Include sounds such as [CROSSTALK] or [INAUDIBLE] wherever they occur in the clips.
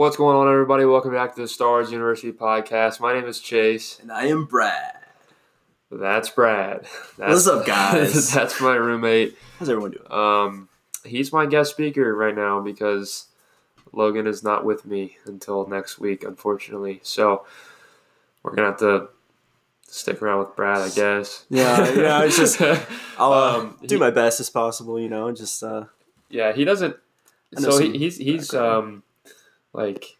What's going on, everybody? Welcome back to the Stars University podcast. My name is Chase. And I am Brad. That's Brad. That's, [LAUGHS] What's up, guys? [LAUGHS] that's my roommate. How's everyone doing? Um, he's my guest speaker right now because Logan is not with me until next week, unfortunately. So we're gonna have to stick around with Brad, I guess. [LAUGHS] Yeah, yeah, it's just- I'll uh, Um, do he- my best as possible, you know, just uh Yeah, he doesn't. So he, he's he's background. um like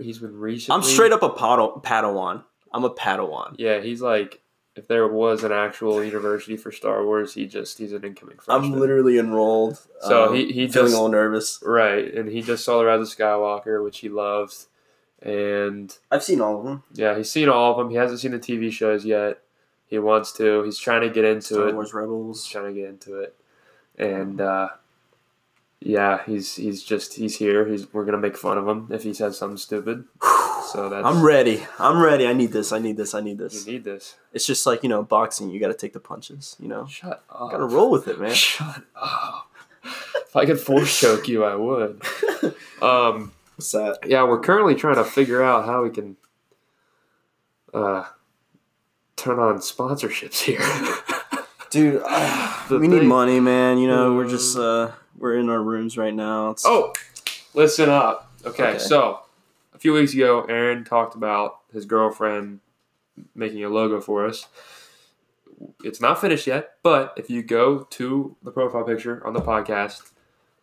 he's been recently. I'm straight up a Padaw- Padawan. I'm a Padawan. Yeah, he's like if there was an actual university for Star Wars, he just he's an incoming freshman. I'm literally enrolled. So um, he- he feeling just- a little nervous. right, and he just saw the Rise of Skywalker, which he loves, and I've seen all of them. yeah, he's seen all of them. He hasn't seen the TV shows yet. He wants to. He's trying to get into Star it. Wars He's Rebels. trying to get into it, and uh, yeah, he's he's just he's here. He's we're gonna make fun of him if he says something stupid. [SIGHS] So that's I'm ready. I'm ready. I need this. I need this. I need you this. need this. It's just like, you know, boxing. You got to take the punches, you know. Shut up. Got to roll with it, man. [LAUGHS] Shut up. If I could force choke you, I would. [LAUGHS] Um, What's that? yeah, we're currently trying to figure out how we can uh, turn on sponsorships here. [LAUGHS] Dude, uh, we need money, man. You know, we're just uh we're in our rooms right now. It's, oh, listen up. Okay, Okay. so a few weeks ago, Aaron talked about his girlfriend making a logo for us. It's not finished yet, but if you go to the profile picture on the podcast,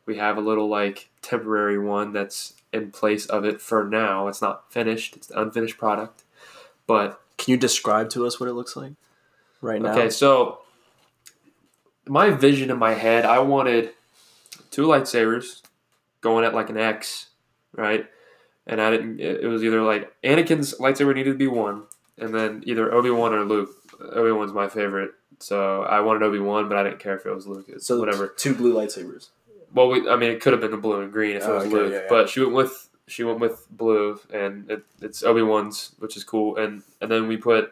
we have a little like temporary one that's in place of it for now. It's not finished; it's the unfinished product. But Can you describe to us what it looks like right now? Okay, so my vision in my head, I wanted two lightsabers going at like an X, right? And I didn't. It it was either like Anakin's lightsaber needed to be one, and then either Obi Wan or Luke. Obi Wan's my favorite, so I wanted Obi Wan, but I didn't care if it was Luke. It's So whatever. Two blue lightsabers. Well, we, I mean, it could have been the blue and green if it Oh, was okay, Luke, yeah, yeah. but she went with she went with blue, and it, it's Obi Wan's, which is cool. And and then we put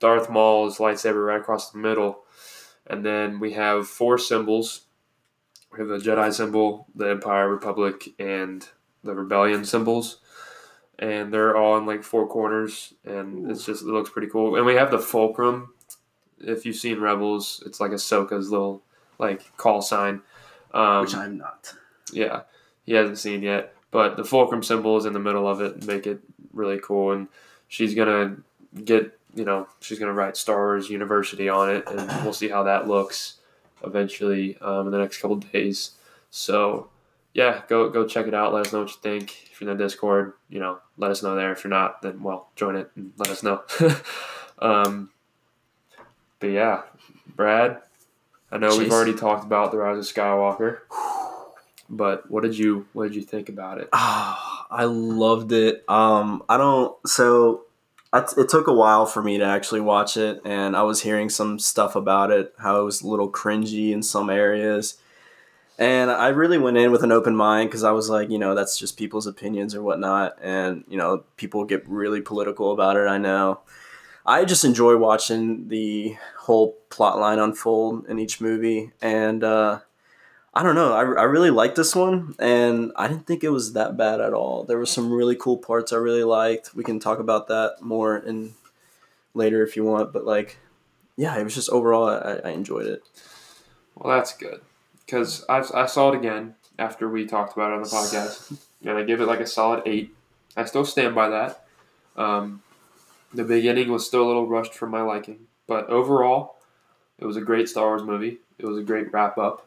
Darth Maul's lightsaber right across the middle, and then we have four symbols. We have the Jedi symbol, the Empire, Republic, and the Rebellion symbols, and they're all in like four corners, and it's just it looks pretty cool. And we have the fulcrum. If you've seen Rebels, it's like Ahsoka's little like call sign. Um, which I'm not. yeah, he hasn't seen yet. But the fulcrum symbol is in the middle of it make it really cool. And she's gonna get, you know, she's gonna write Star Wars University on it, and we'll see how that looks eventually um, in the next couple days. So yeah, go go check it out. Let us know what you think. If you're in the Discord, you know, let us know there. If you're not, then well, join it and let us know. [LAUGHS] um, but yeah, Brad, I know we've already talked about the Rise of Skywalker. But what did you what did you think about it? Ah, I loved it. Um, I don't. So I, it took a while for me to actually watch it, and I was hearing some stuff about it, how it was a little cringy in some areas. And I really went in with an open mind because I was like, you know, that's just people's opinions or whatnot. And, you know, people get really political about it, I know. I just enjoy watching the whole plot line unfold in each movie. And, uh, I don't know. I, I really liked this one, and I didn't think it was that bad at all. There were some really cool parts I really liked. We can talk about that more in later if you want, but like, yeah, it was just overall I, I enjoyed it. Well, that's good because I, I saw it again after we talked about it on the podcast, [LAUGHS] and I give it like a solid eight. I still stand by that. Um, the beginning was still a little rushed for my liking, but overall, it was a great Star Wars movie. It was a great wrap up.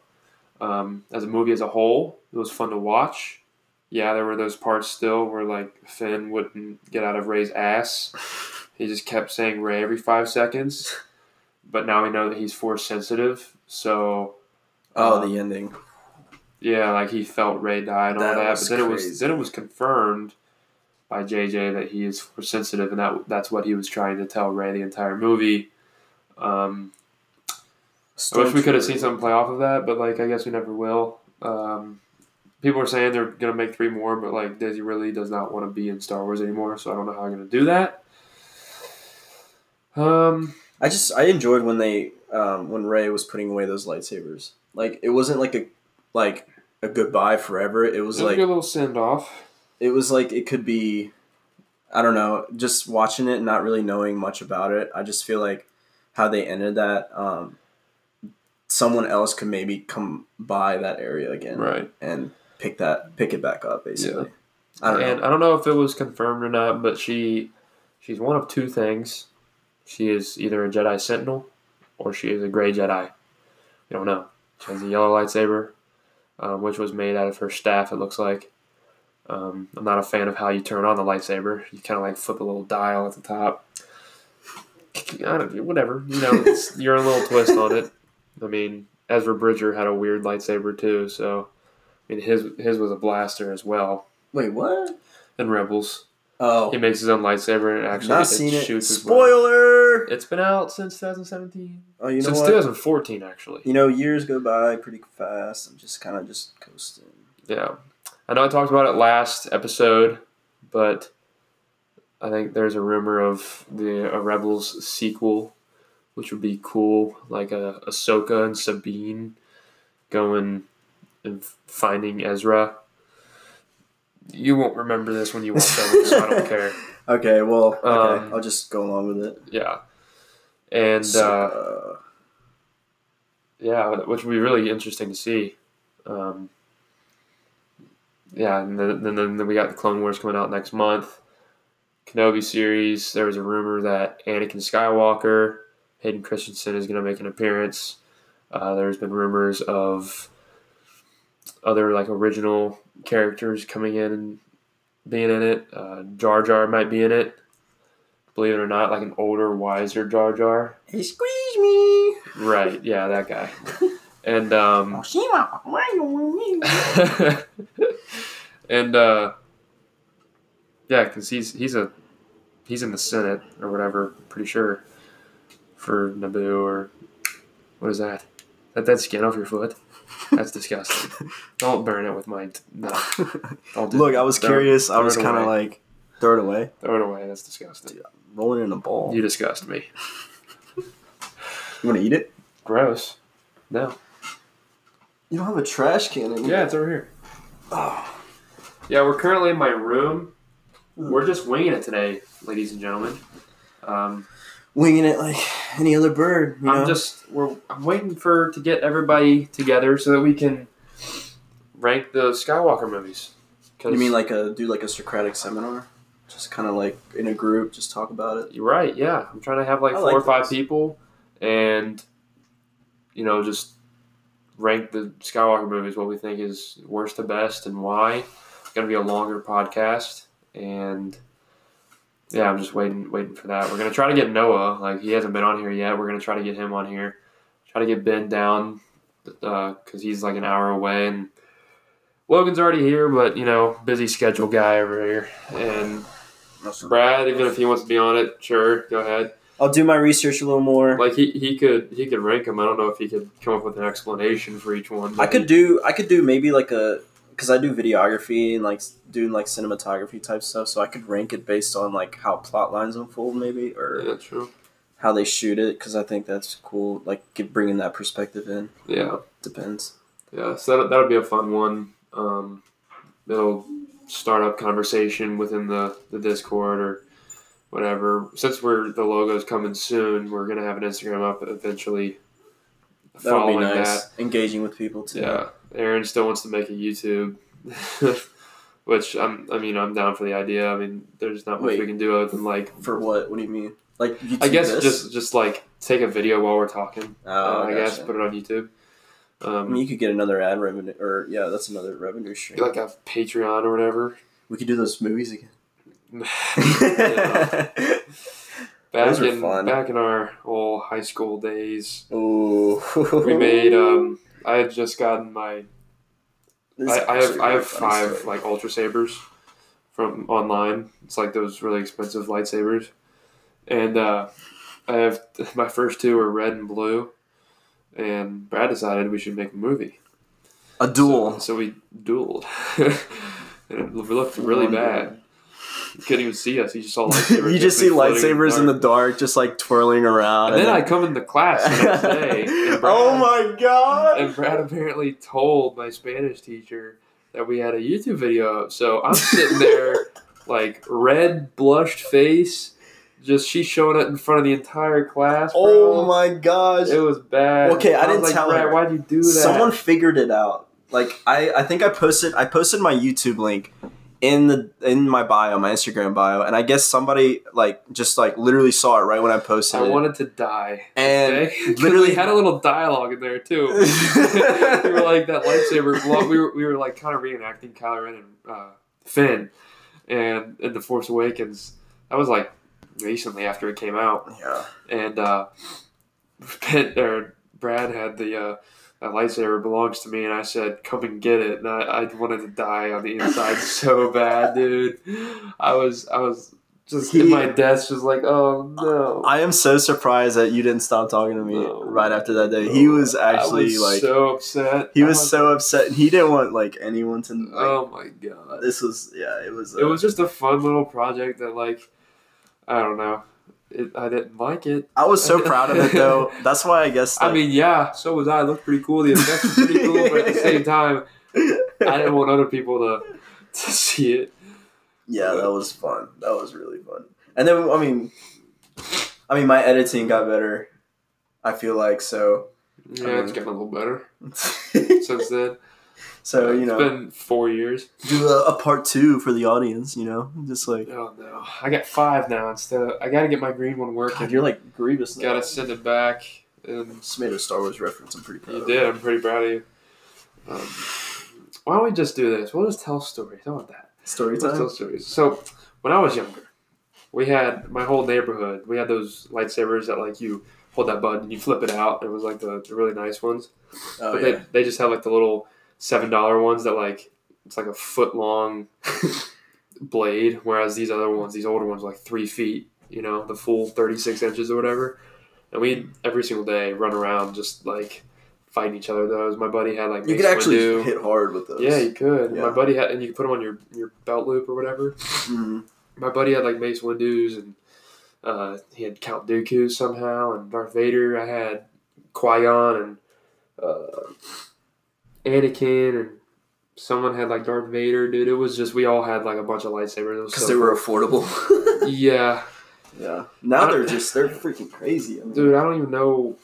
Um, as a movie as a whole, it was fun to watch. Yeah, there were those parts still where like Finn wouldn't get out of Rey's ass. He just kept saying Rey every five seconds. But now we know that he's force sensitive, so Oh, Uh, the ending. yeah, like he felt Rey die and all That that. But then it was then it was confirmed by JJ that he is force sensitive, and that that's what he was trying to tell Rey the entire movie. Um, I wish we could have seen something play off of that, but like I guess we never will. Um, people are saying they're gonna make three more, but like Daisy really does not want to be in Star Wars anymore, so I don't know how I'm gonna do that. Um, I just I enjoyed when they um, when Rey was putting away those lightsabers. Like it wasn't like a like a goodbye forever. It was it was like a little send off. it was like it could be I don't know, just watching it and not really knowing much about it. I just feel like how they ended that um someone else could maybe come by that area again Right. and pick that pick it back up basically. I don't and know. I don't know if it was confirmed or not, but she she's one of two things. She is either a Jedi Sentinel or she is a Gray Jedi. You don't know. She has a yellow lightsaber, um, which was made out of her staff. It looks like. Um, I'm not a fan of how you turn on the lightsaber. You kind of like flip a little dial at the top. I don't, whatever, you know, it's your own little twist on it. I mean, Ezra Bridger had a weird lightsaber too, so I mean, his his was a blaster as well Wait, what? in Rebels. Oh, He makes his own lightsaber and actually not it seen it. shoots as well. Spoiler. It's been out since 2017. Oh, you know since what? 2014, actually. You know, years go by pretty fast. I'm just kind of just coasting. Yeah. I know I talked about it last episode, but I think there's a rumor of the a Rebels sequel, which would be cool, like a Ahsoka and Sabine going and finding Ezra. You won't remember this when you watch that, so I don't care. [LAUGHS] Okay, well, okay, Um, I'll just go along with it. Yeah. And So, uh, uh, Yeah, which would be really interesting to see. Um, yeah, and then, then, then we got the Clone Wars coming out next month. Kenobi series. There was a rumor that Anakin Skywalker, Hayden Christensen is going to make an appearance. Uh, there's been rumors of other like original characters coming in and being in it. Uh, Jar Jar might be in it. Believe it or not, like an older, wiser Jar Jar. hey, squeeze me. Right. Yeah, that guy. [LAUGHS] And um, [LAUGHS] and uh, yeah, because he's he's a he's in the Senate or whatever. Pretty sure for Naboo or what is that? That dead skin off your foot? That's disgusting. [LAUGHS] Don't burn it with my no. Don't do Look. I was curious. I was kind of like, throw it away, throw it away. That's disgusting. rolling in a ball. You disgust me. You want to eat it? Gross. No. You don't have a trash can in Yeah, it's over here. Oh. Yeah, we're currently in my room. We're just winging it today, ladies and gentlemen. Um, Winging it like any other bird. You know? I'm just we're I'm waiting for to get everybody together so that we can rank the Skywalker movies. You mean like a do like a Socratic seminar? Just kind of like in a group, just talk about it. you're right? Yeah, I'm trying to have like I four like or five those. people, and you know just rank the Skywalker movies. What we think is worst to best and why. It's gonna be a longer podcast, and yeah, I'm just waiting waiting for that. We're gonna try to get Noah. Like he hasn't been on here yet. We're gonna try to get him on here. Try to get Ben down uh, because he's like an hour away and. Logan's already here, but you know, busy schedule guy over here. And Brad, even if he wants to be on it, sure, go ahead. I'll do my research a little more. Like he, he could he could rank them. I don't know if he could come up with an explanation for each one. I could do I could do maybe like a because I do videography and like doing like cinematography type stuff, so I could rank it based on like how plot lines unfold, maybe or Yeah, true. how they shoot it, because I think that's cool. Like get, bringing that perspective in Yeah, depends. yeah. So that that'll be a fun one. Um, it'll start up conversation within the the Discord or whatever. Since we're the logo's coming soon, we're gonna have an Instagram up eventually. That would be nice. Engaging with people too. Yeah, Aaron still wants to make a YouTube, [LAUGHS] which I'm. I mean, I'm down for the idea. I mean, there's not much Wait. we can do other than like. For what? What do you mean? Like YouTube I guess this? just just like take a video while we're talking. Oh, uh, I guess put it on YouTube. I Um, mean, you could get another ad revenue, or yeah, that's another revenue stream. like a Patreon or whatever. we could do those movies again. Yeah. [LAUGHS] Back in fun. back in our old high school days, Ooh, we made. Um, I had just gotten my I, I have actually I a have five story. like ultra sabers from online. It's like those really expensive lightsabers, and uh, I have [LAUGHS] my first two are red and blue. And Brad decided we should make a movie. a duel. So, so we dueled, [LAUGHS] and it looked really bad. You couldn't even see us. He just saw [LAUGHS] lightsabers. you just see lightsabers in the dark. dark, just like twirling around. And then I come into class the next [LAUGHS] day. And oh Brad, oh my god! And Brad apparently told my Spanish teacher that we had a YouTube video of. So I'm sitting there, [LAUGHS] like red, blushed face, just she's showing it in front of the entire class. Oh bro. Oh my gosh. It was bad. Okay, I was didn't like, tell Brad, her. Why'd you do that? Someone figured it out. Like I, I think I posted I posted my YouTube link in the in my bio, my Instagram bio, and I guess somebody like just like literally saw it right when I posted I it. wanted to die. and Okay? [LAUGHS] literally had a little dialogue in there too. [LAUGHS] we were like that lightsaber. vlog- We were, we were like kind of reenacting Kylo Ren and uh, Finn, and in the Force Awakens. That was like recently after it came out, yeah. and uh, [LAUGHS] Pitt, or Brad had the uh, that lightsaber belongs to me, and I said, "Come and get it." And I, I wanted to die on the inside [LAUGHS] so bad, dude. I was I was just in my desk, just like, "Oh no." I am so surprised that you didn't stop talking to me No. right after that day. He was actually was like so upset. he I was so upset. And he didn't want like anyone to like oh my god! this was yeah, it was uh, It was just a fun little project that, like, I don't know. It, I didn't like it. I was so proud of it [LAUGHS] though. That's why I guess I mean, yeah, so was I. It looked pretty cool. The effects were pretty cool, but at the same [LAUGHS] time, I didn't want other people to [LAUGHS] to see it. Yeah, that was fun. That was really fun. And then I mean, I mean, my editing got better. I feel like so. Yeah, it's um, getting a little better so since then. You it's know, been four years. do a, a part two for the audience. You know, just like Oh no, I got five now instead of. I got to get my green one working. God, you're like Grievous. Got to send it back, and Just made a Star Wars reference. I'm pretty proud. you of did. it. I'm pretty proud of you. Um, why don't we just do this? We'll just tell stories. How about that? Story time. tell stories. So, when I was younger, we had my whole neighborhood. We had those lightsabers that like you hold that button and you flip it out. It was like the, the really nice ones. Oh but yeah. they they just have like the little seven dollar ones that like it's like a foot long [LAUGHS] blade, whereas these other ones, these older ones, like three feet. You know, the full thirty six inches or whatever. And we every single day run around just like fighting each other. Those my buddy had like You could actually hit hard with those. Yeah, you could. Yeah. My buddy had, and you could put them on your, your belt loop or whatever. Mhm. My buddy had like Mace Windu's, and uh, he had Count Dooku somehow, and Darth Vader. I had Qui Gon and uh, Anakin, and someone had like Darth Vader. Dude, it was just we all had like a bunch of lightsabers. Because so they were affordable. [LAUGHS] [LAUGHS] yeah, yeah. Now they're just they're freaking crazy. I mean, dude. I don't even know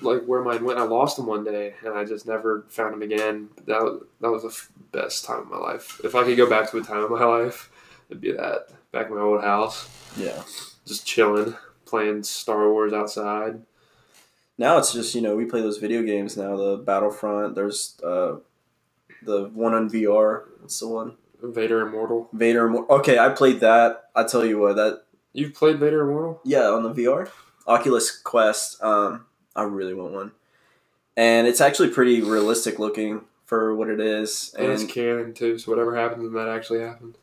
like where mine went. I lost them one day, and I just never found them again. That was, that was the f- best time of my life. If I could go back to a time of my [LAUGHS] life, it'd be that. Back in my old house, yeah. just chilling, playing Star Wars outside. Now it's just you know we play those video games now. The Battlefront. There's uh, the one on VR. What's the one? Vader Immortal. Vader. Immortal. Okay, I played that. I tell you what, that You've played Vader Immortal? yeah on the VR, Oculus Quest. Um, I really want one, and it's actually pretty realistic looking for what it is. And it's canon too, so whatever happens, that actually happened.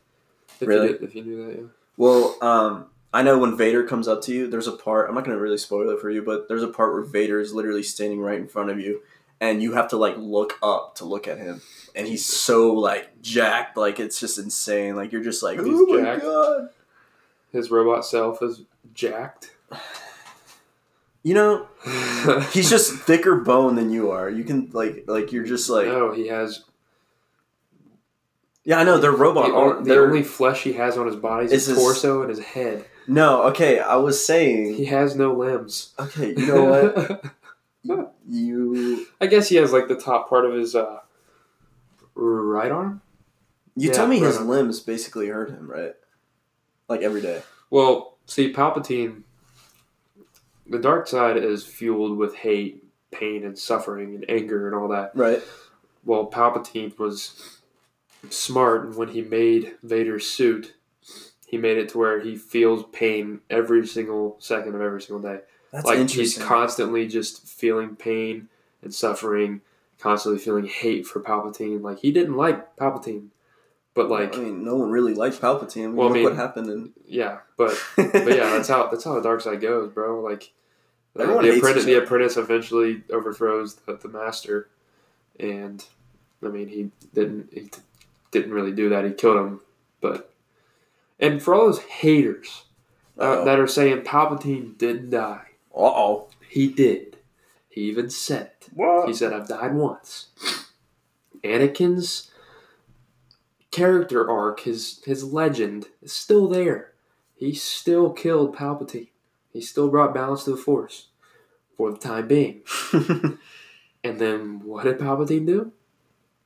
If Really? You did, if you knew that, yeah. well, um, I know when Vader comes up to you, there's a part. I'm not gonna really spoil it for you, but there's a part where Vader is literally standing right in front of you, and you have to like look up to look at him, and he's so like jacked, like it's just insane. Like you're just like, He's oh my jacked. god. His robot self is jacked. [SIGHS] You know, [LAUGHS] he's just thicker bone than you are. You can like like you're just like no, he has yeah. I know they're robot. the, arm- the only flesh he has on his body is Is his his- torso and his head. No, okay. I was saying He has no limbs. okay. You know what? [LAUGHS] you I guess he has like the top part of his uh, right arm. you Yeah, told me his right on. limbs basically hurt him, right? Like every day. Well, see, Palpatine, the dark side is fueled with hate, pain, and suffering, and anger, and all that. Right. Well, Palpatine was smart, and when he made Vader's suit, he made it to where he feels pain every single second of every single day. That's like he's constantly just feeling pain and suffering, constantly feeling hate for Palpatine. Like he didn't like Palpatine, but like I mean, no one really liked Palpatine. Well, I mean- what happened in. yeah, but [LAUGHS] but yeah, that's how that's how the dark side goes, bro. Like Everyone the apprentice, the apprentice eventually overthrows the, the master, and I mean he didn't he t- didn't really do that. He killed him, but and for all those haters uh, Uh that are saying Palpatine didn't die, oh. he did. He even said it. What? He said, "I've died once." Anakin's character arc, his his legend is still there. He still killed Palpatine. He still brought balance to the Force for the time being. [LAUGHS] And then what did Palpatine do?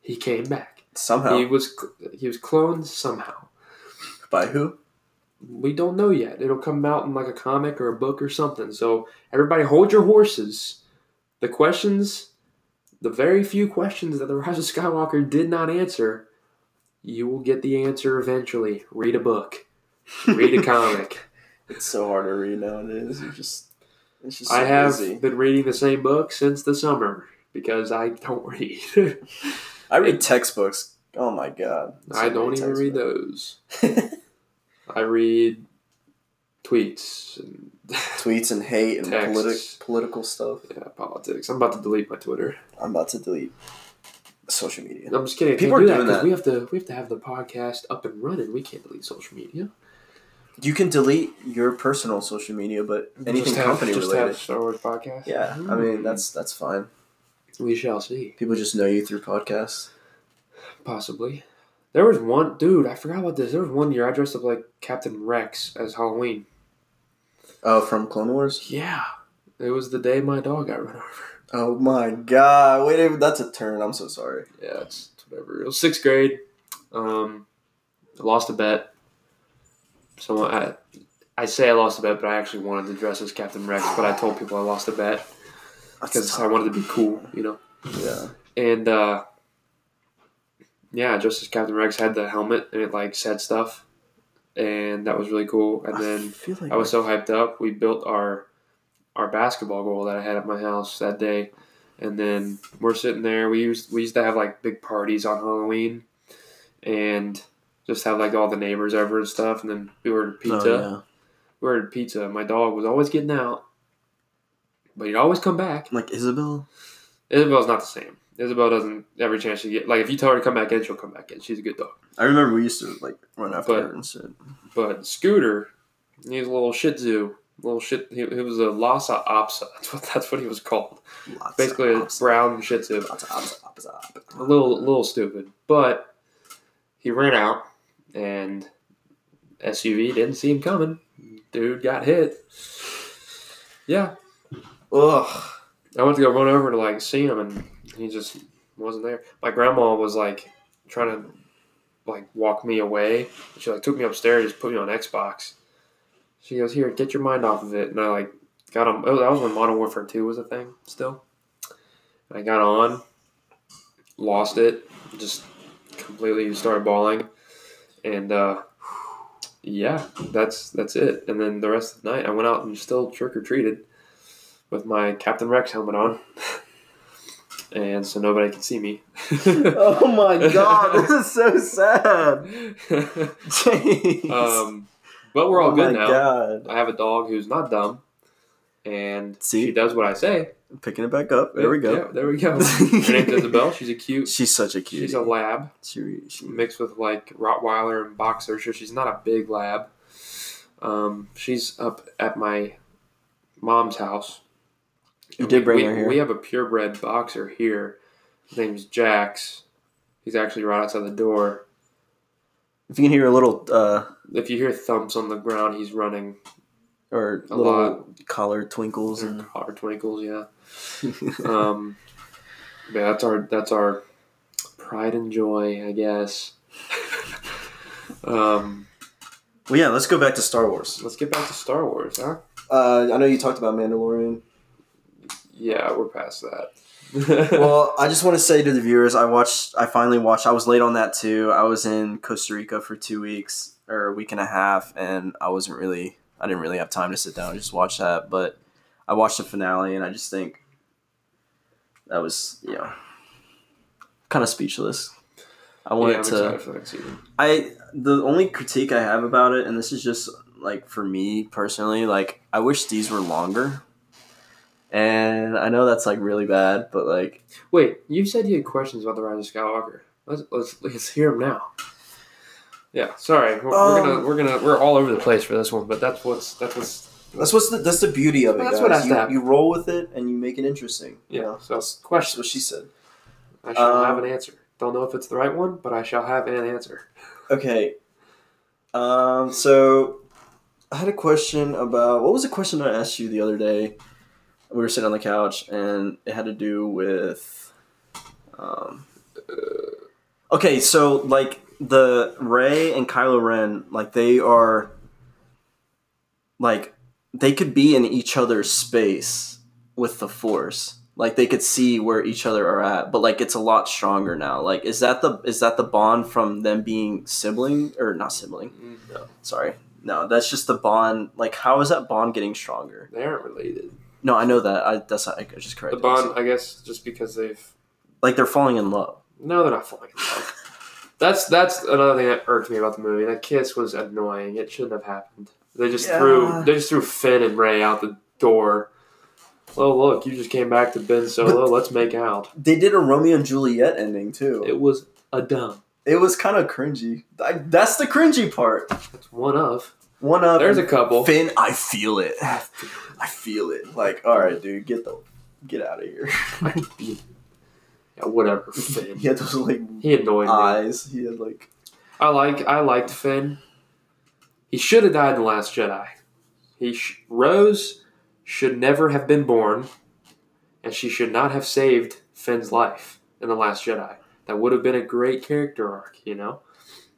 He came back. Somehow. He was he was cloned somehow. By who? We don't know yet. It'll come out in like a comic or a book or something. So everybody, hold your horses. The questions, the very few questions that the Rise of Skywalker did not answer, you will get the answer eventually. Read a book. Read a [LAUGHS] comic. It's so hard to read nowadays. You just it's just so I have busy. been reading the same book since the summer because I don't [LAUGHS] read. I read textbooks. Oh my god. So I don't even read those. I read tweets and [LAUGHS] Tweets and hate and politi- political stuff. yeah, politics. I'm about to delete my Twitter. I'm about to delete social media. I'm just kidding. People can't do are that that. we have to we have to have the podcast up and running. We can't delete social media. You can delete your personal social media, but anything have- company just related. have Star Wars podcast. Yeah, I mean that's that's fine. we shall see. People just know you through podcasts. Possibly. There was one dude. I forgot about this. There was one year I dressed up like Captain Rex as Halloween. Oh, from Clone Wars. Yeah, it was the day my dog got run [LAUGHS] over. Oh my god! Wait, that's a turn. I'm so sorry. Yeah, it's, it's whatever. It was sixth grade. Um, I lost a bet. So I, I say I lost a bet, but I actually wanted to dress as Captain Rex. But I told people I lost a bet [SIGHS] because I wanted to be cool, you know. Yeah. And uh, yeah, just as Captain Rex had the helmet and it like said stuff, and that was really cool. And I then feel like I was so hyped up. We built our our basketball goal that I had at my house that day, and then we're sitting there. We used we used to have like big parties on Halloween, and just have like all the neighbors over and stuff. And then we ordered oh, pizza. Oh, We ordered pizza. My dog was always getting out, but he'd always come back. Like Isabel. Isabel's not the same. Isabel doesn't every chance she get like if you tell her to come back in, she'll come back in. She's a good dog. I remember we used to like run after But- her and shit. But Scooter, he's a little Shih Tzu, little shit. He, he was a Lhasa Apso. That's what that's what he was called. Lots Basically, of a brown Shih Tzu. Ops, ops, ops. A little little stupid, but he ran out, and SUV didn't see him coming. Dude got hit. Yeah, Ugh. I went to go run over to like see him, and he just wasn't there. My grandma was like trying to like walk me away. She like took me upstairs, just put me on Xbox. She goes, "Here, get your mind off of it." And I like got on. Oh, that was when Modern Warfare Two was a thing still. I got on, lost it, just completely started bawling, and uh, yeah, that's that's it. And then the rest of the night, I went out and still trick or treated with my Captain Rex helmet on, [LAUGHS] and so nobody could see me. [LAUGHS] Oh my god, this is so sad. Jeez. [LAUGHS] um, but we're all oh good my now. God. I have a dog who's not dumb, and See? she does what I say. Picking it back up. There we go. Yeah, there we go. [LAUGHS] Her name's Isabel. She's a cute. She's such a cute. She's a lab she, she, mixed with like Rottweiler and Boxer. So she's not a big lab. Um, she's up at my mom's house. You did we- bring we, her here. We have a purebred boxer here. His name's Jax. He's actually right outside the door. if you can hear a little uh, If you hear thumps on the ground, he's running. or A little lot. collar twinkles and Hard twinkles, yeah. [LAUGHS] um, yeah, that's our that's our pride and joy, I guess. [LAUGHS] um, well, yeah. Let's go back to Star Wars. let's get back to Star Wars, huh? Uh, I know you talked about Mandalorian. Yeah, we're past that. [LAUGHS] well, I just want to say to the viewers, I watched. I finally watched. I was late on that too. I was in Costa Rica for two weeks or a week and a half, and I wasn't really. I didn't really have time to sit down and just watch that. But I watched the finale, and I just think that was you know kind of speechless. I wanted I'm to. excited for the next season. I the only critique I have about it, and this is just like for me personally, like I wish these were longer. And I know that's like really bad, but like Wait, you said you had questions about the Rise of Skywalker. Let's let's let's hear them now. Yeah, sorry, we're, we're Um, gonna we're gonna we're all over the place for this one, but that's what's that's what's That's what's the, that's the beauty of it. That's guys. what has to you, happen. you roll with it and you make it interesting. you yeah. know? So that's questions. what she said. I shall Um, have an answer. Don't know if it's the right one, but I shall have an answer. Okay. Um. So, I had a question about what was the question I asked you the other day? We were sitting on the couch, and it had to do with. Um. Okay, so like the Rey and Kylo Ren, like they are. Like, they could be in each other's space with the Force. Like they could see where each other are at, but like it's a lot stronger now. Like, is that the is that the bond from them being sibling or not sibling? No, Sorry. No, that's just the bond. Like, how is that bond getting stronger? they aren't related. No, I know that. I that's I just correct. The bond. I guess, just because they've like they're falling in love. no, they're not falling in love. That's that's another thing that irked me about the movie. That kiss was annoying. It shouldn't have happened. They just Yeah. threw they just threw Finn and Rey out the door. Oh look, you just came back to Ben Solo. Let's make out. They did a Romeo and Juliet ending too. It, It was a dumb. It was kind of cringy. I, that's the cringy part. That's one of. One up. There's a couple. Finn. I feel it. I feel it. Like, all right, dude, get the get out of here. [LAUGHS] Yeah, whatever. Finn. he had those like He annoyed me. eyes. He had like. I like I liked Finn. He should have died in the Last Jedi. He sh- Rose should never have been born, and she should not have saved Finn's life in the Last Jedi. That would have been a great character arc, you know.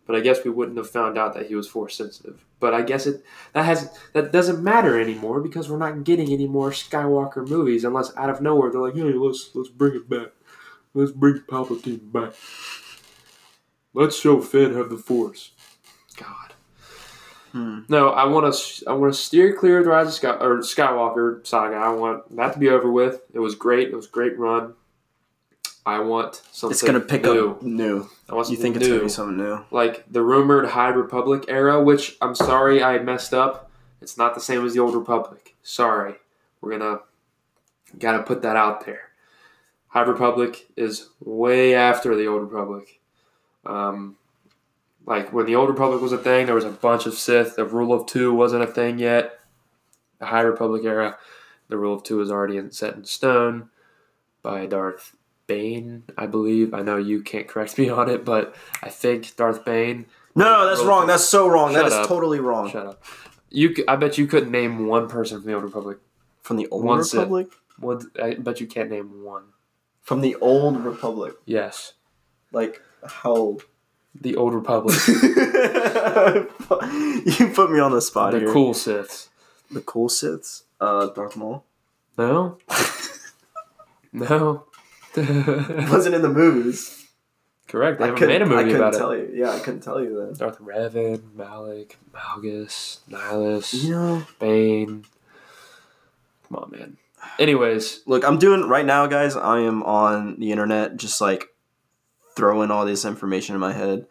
But I guess we wouldn't have found out that he was force sensitive. But I guess it that has that doesn't matter anymore because we're not getting any more Skywalker movies unless out of nowhere they're like, hey, let's let's bring it back. Let's bring Palpatine back. Let's show Finn have the Force. God. Hmm. No, I want to. I want to steer clear of the Rise of Sky, or Skywalker saga. I want that to be over with. It was great. It was a great run. I want something. It's gonna pick new. up new. I want You think it's gonna be something new? like the rumored High Republic era, which I'm sorry I messed up. It's not the same as the Old Republic. Sorry, we're gonna gotta put that out there. High Republic is way after the Old Republic. Um, like when the Old Republic was a thing, there was a bunch of Sith. The Rule of Two wasn't a thing yet. The High Republic era, the Rule of Two is already in, set in stone by Darth Bane, I believe. I know you can't correct me [LAUGHS] on it, but I think Darth Bane. No, that's wrong. That's so wrong. that Shut is totally wrong. Shut up. You, I bet you couldn't name one person from the Old Republic. From the old One Republic. One, I bet you can't name one. From the old Republic. Yes, Like how old? the Old Republic. [LAUGHS] you put me on the spot the here. cool Siths. The cool Siths. Uh, Darth Maul No, [LAUGHS] no. [LAUGHS] wasn't in the movies. Correct. They I haven't couldn't, made a I movie couldn't about tell it. you. Yeah, I couldn't tell you then. Darth Revan, Malak, Malgus, Nihilus, You know, Bane. Come on, man. Anyways, look, I'm doing right now, guys. I am on the internet, just like throwing all this information in my head.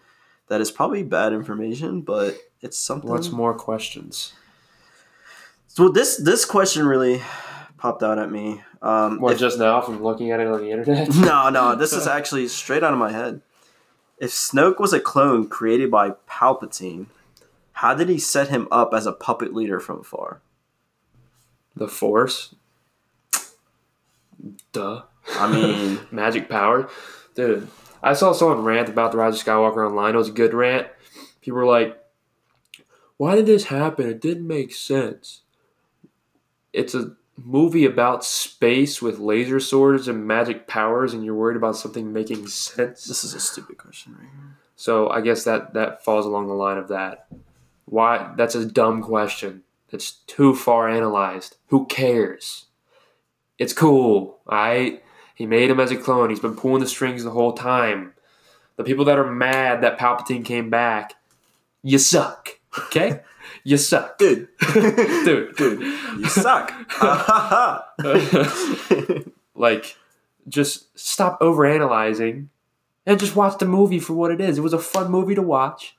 That is probably bad information, but it's something. what's more questions? So this this question really popped out at me. Um, What if- just now from looking at it on the internet? [LAUGHS] no, no, this is [LAUGHS] actually straight out of my head. If Snoke was a clone created by Palpatine, how did he set him up as a puppet leader from afar? The Force. Duh. I mean, [LAUGHS] Magic power. Dude, I saw someone rant about the Rise of Skywalker online. It was a good rant. People were like, why did this happen? It didn't make sense. It's a movie about space with laser swords and magic powers, and you're worried about something making sense. this is a stupid question right here. So I guess that that falls along the line of that. Why? That's a dumb question. That's too far analyzed. Who cares? It's cool. I he made him as a clone. He's been pulling the strings the whole time. The people that are mad that Palpatine came back, you suck. Okay, [LAUGHS] you suck, Dude, [LAUGHS] dude. dude, you suck. [LAUGHS] [LAUGHS] like, just stop overanalyzing and just watch the movie for what it is. It was a fun movie to watch.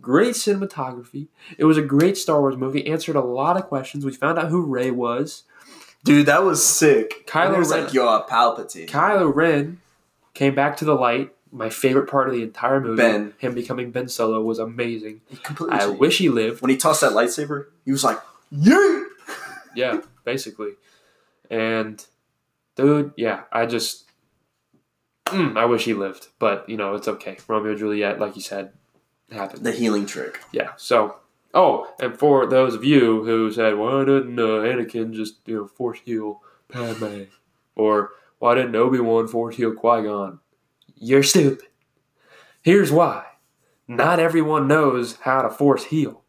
Great cinematography. It was a great Star Wars movie. Answered a lot of questions. We found out who Rey was. Dude, that was sick. Kylo was Ren- like, "You're Palpatine." Kylo Ren came back to the light. My favorite part of the entire movie, Ben. him becoming Ben Solo, was amazing. He completely I changed. wish he lived. when he tossed that lightsaber, he was like, "Yeah." [LAUGHS] Yeah, basically. And dude, yeah, I just mm, I wish he lived, but you know it's okay. Romeo and Juliet, like you said, happened. The healing trick. Yeah. So, oh, and for those of you who said, "Why didn't uh, Anakin just you know force heal Padme?" or "Why didn't Obi Wan force heal Qui Gon?" You're stupid. Here's why: not everyone knows how to force heal.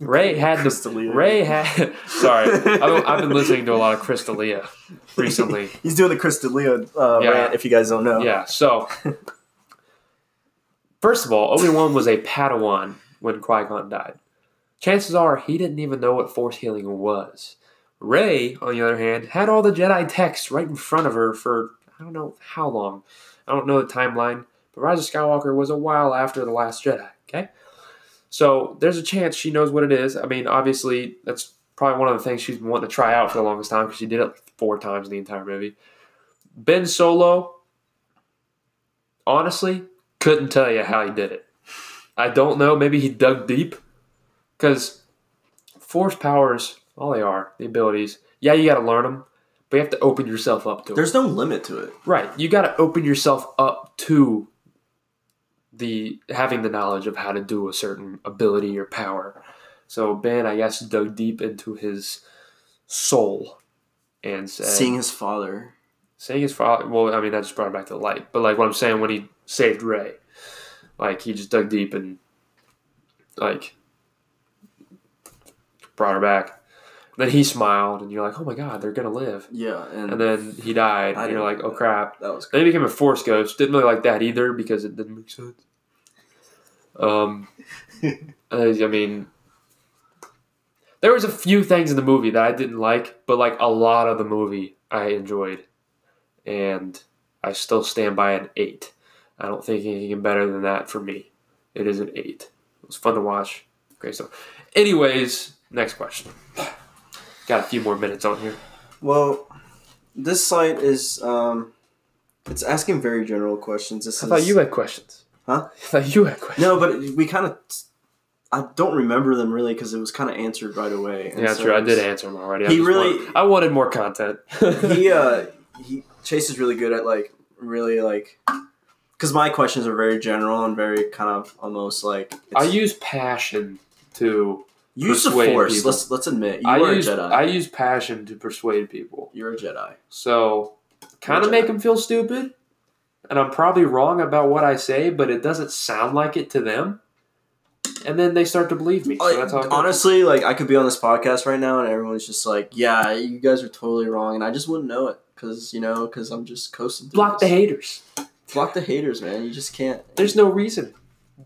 Rey had the. Rey had. [LAUGHS] Sorry, I've, I've been listening to a lot of Crystalia recently. [LAUGHS] He's doing the Crystalia uh, Yeah. rant. If you guys don't know. Yeah. So, first of all, Obi Wan was a Padawan when Qui Gon died. Chances are he didn't even know what Force healing was. Rey, on the other hand, had all the Jedi texts right in front of her for I don't know how long. I don't know the timeline, but Rise of Skywalker was a while after the Last Jedi. Okay, so there's a chance she knows what it is. I mean, obviously, that's probably one of the things she's been wanting to try out for the longest time because she did it four times in the entire movie. Ben Solo, honestly, couldn't tell you how he did it. I don't know. Maybe he dug deep. Because force powers, all they are, the abilities, yeah, you got to learn them, but you have to open yourself up to it. There's no limit to it. Right. You got to open yourself up to the having the knowledge of how to do a certain ability or power. So Ben, I guess, dug deep into his soul and said, Seeing his father. saying his father. Well, I mean, that just brought him back to the light. But like what I'm saying, when he saved Rey, like he just dug deep and like brought her back. Then he smiled, and you're like, "Oh my God, they're gonna live." Yeah, and, And then he died, I and you're like, "Oh crap." that was Then he became a force ghost. Didn't really like that either because it didn't make sense. Um, [LAUGHS] I I mean, there was a few things in the movie that I didn't like, but like a lot of the movie I enjoyed, and I still stand by an eight. I don't think anything better than that for me. It is an eight. It was fun to watch. Great stuff. Anyways, next question. Got a few more minutes on here. Well, this site is um, it's asking very general questions. This I is, thought you had questions. Huh? I thought you had questions. No, but we kind of. I don't remember them really because it was kind of answered right away. and Yeah, so true. I did answer them already. I He just really- want- I wanted more content. he [LAUGHS] uh he Chase is really good at like really like because my questions are very general and very kind of almost like I use passion to. Use the force. people. Let's let's admit you I are use a Jedi. I use passion to persuade people. You're a Jedi. So kind of make them feel stupid, and I'm probably wrong about what I say, but it doesn't sound like it to them, and then they start to believe me. So Like, that's how it goes. honestly, like I could be on this podcast right now and everyone's just like, "Yeah, you guys are totally wrong," and I just wouldn't know it because you know because I'm just coasting. block the haters. Block the haters, man. You just can't. There's no reason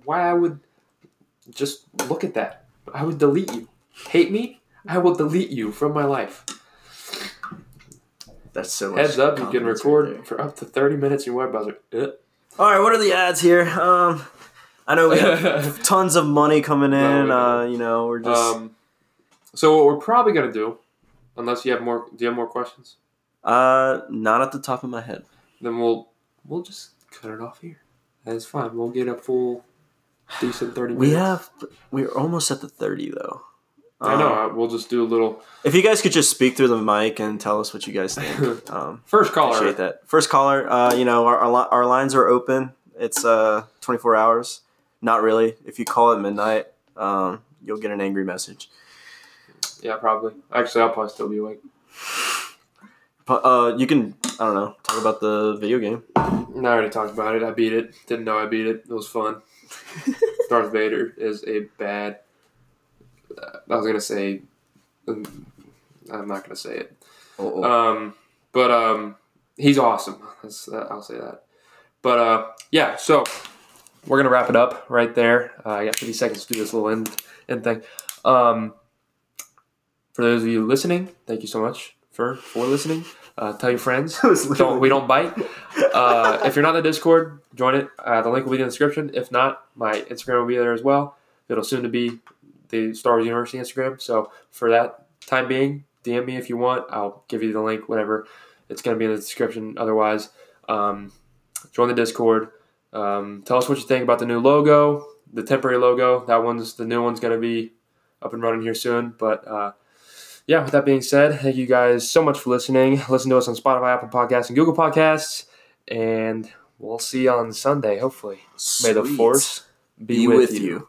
why I would just look at that. I would delete you. Hate me? I will delete you from my life. That's so much. Heads up, you can record right for up to 30 minutes in your web browser. Uh. All right, what are the ads here? Um, I know we have [LAUGHS] tons of money coming in. we uh, you know, we're just Um, so what we're probably gonna do, unless you have more, do you have more questions? uh not at the top of my head. Then we'll we'll just cut it off here. That's fine. We'll get a full, decent 30 minutes. We have we're almost at the thirty though. I know. Um, We'll just do a little if you guys could just speak through the mic and tell us what you guys think. [LAUGHS] Um, first caller. appreciate that. First caller. Uh, you know, our, our our lines are open. It's uh twenty four hours. Not really. If you call at midnight, um, you'll get an angry message. Yeah, probably. Actually, I'll probably still be awake. Uh, you can I don't know talk about the video game. I already talked about it. I beat it. Didn't know I beat it. It was fun. [LAUGHS] Darth Vader is a bad. I was gonna say. um, I'm not gonna say it. Oh, Um, but um, he's awesome. That's, uh, I'll say that. But uh, yeah. So we're gonna wrap it up right there. Uh, I got 50 seconds to do this little end end thing. Um, for those of you listening, thank you so much for for listening. Uh, tell your friends. [LAUGHS] don't we don't bite. Uh, if you're not in the Discord, join it. Uh, the link will be in the description. If not, my Instagram will be there as well. It'll soon to be the Star Wars University Instagram. So for that time being, DM me if you want. I'll give you the link. Whatever. It's gonna be in the description. Otherwise, um, join the Discord. Um, tell us what you think about the new logo, the temporary logo. That one's the new one's gonna be up and running here soon. But uh, yeah, with that being said, thank you guys so much for listening. Listen to us on Spotify, Apple Podcasts, and Google Podcasts. And we'll see you on Sunday. Hopefully, may the force be, be with, with you. you.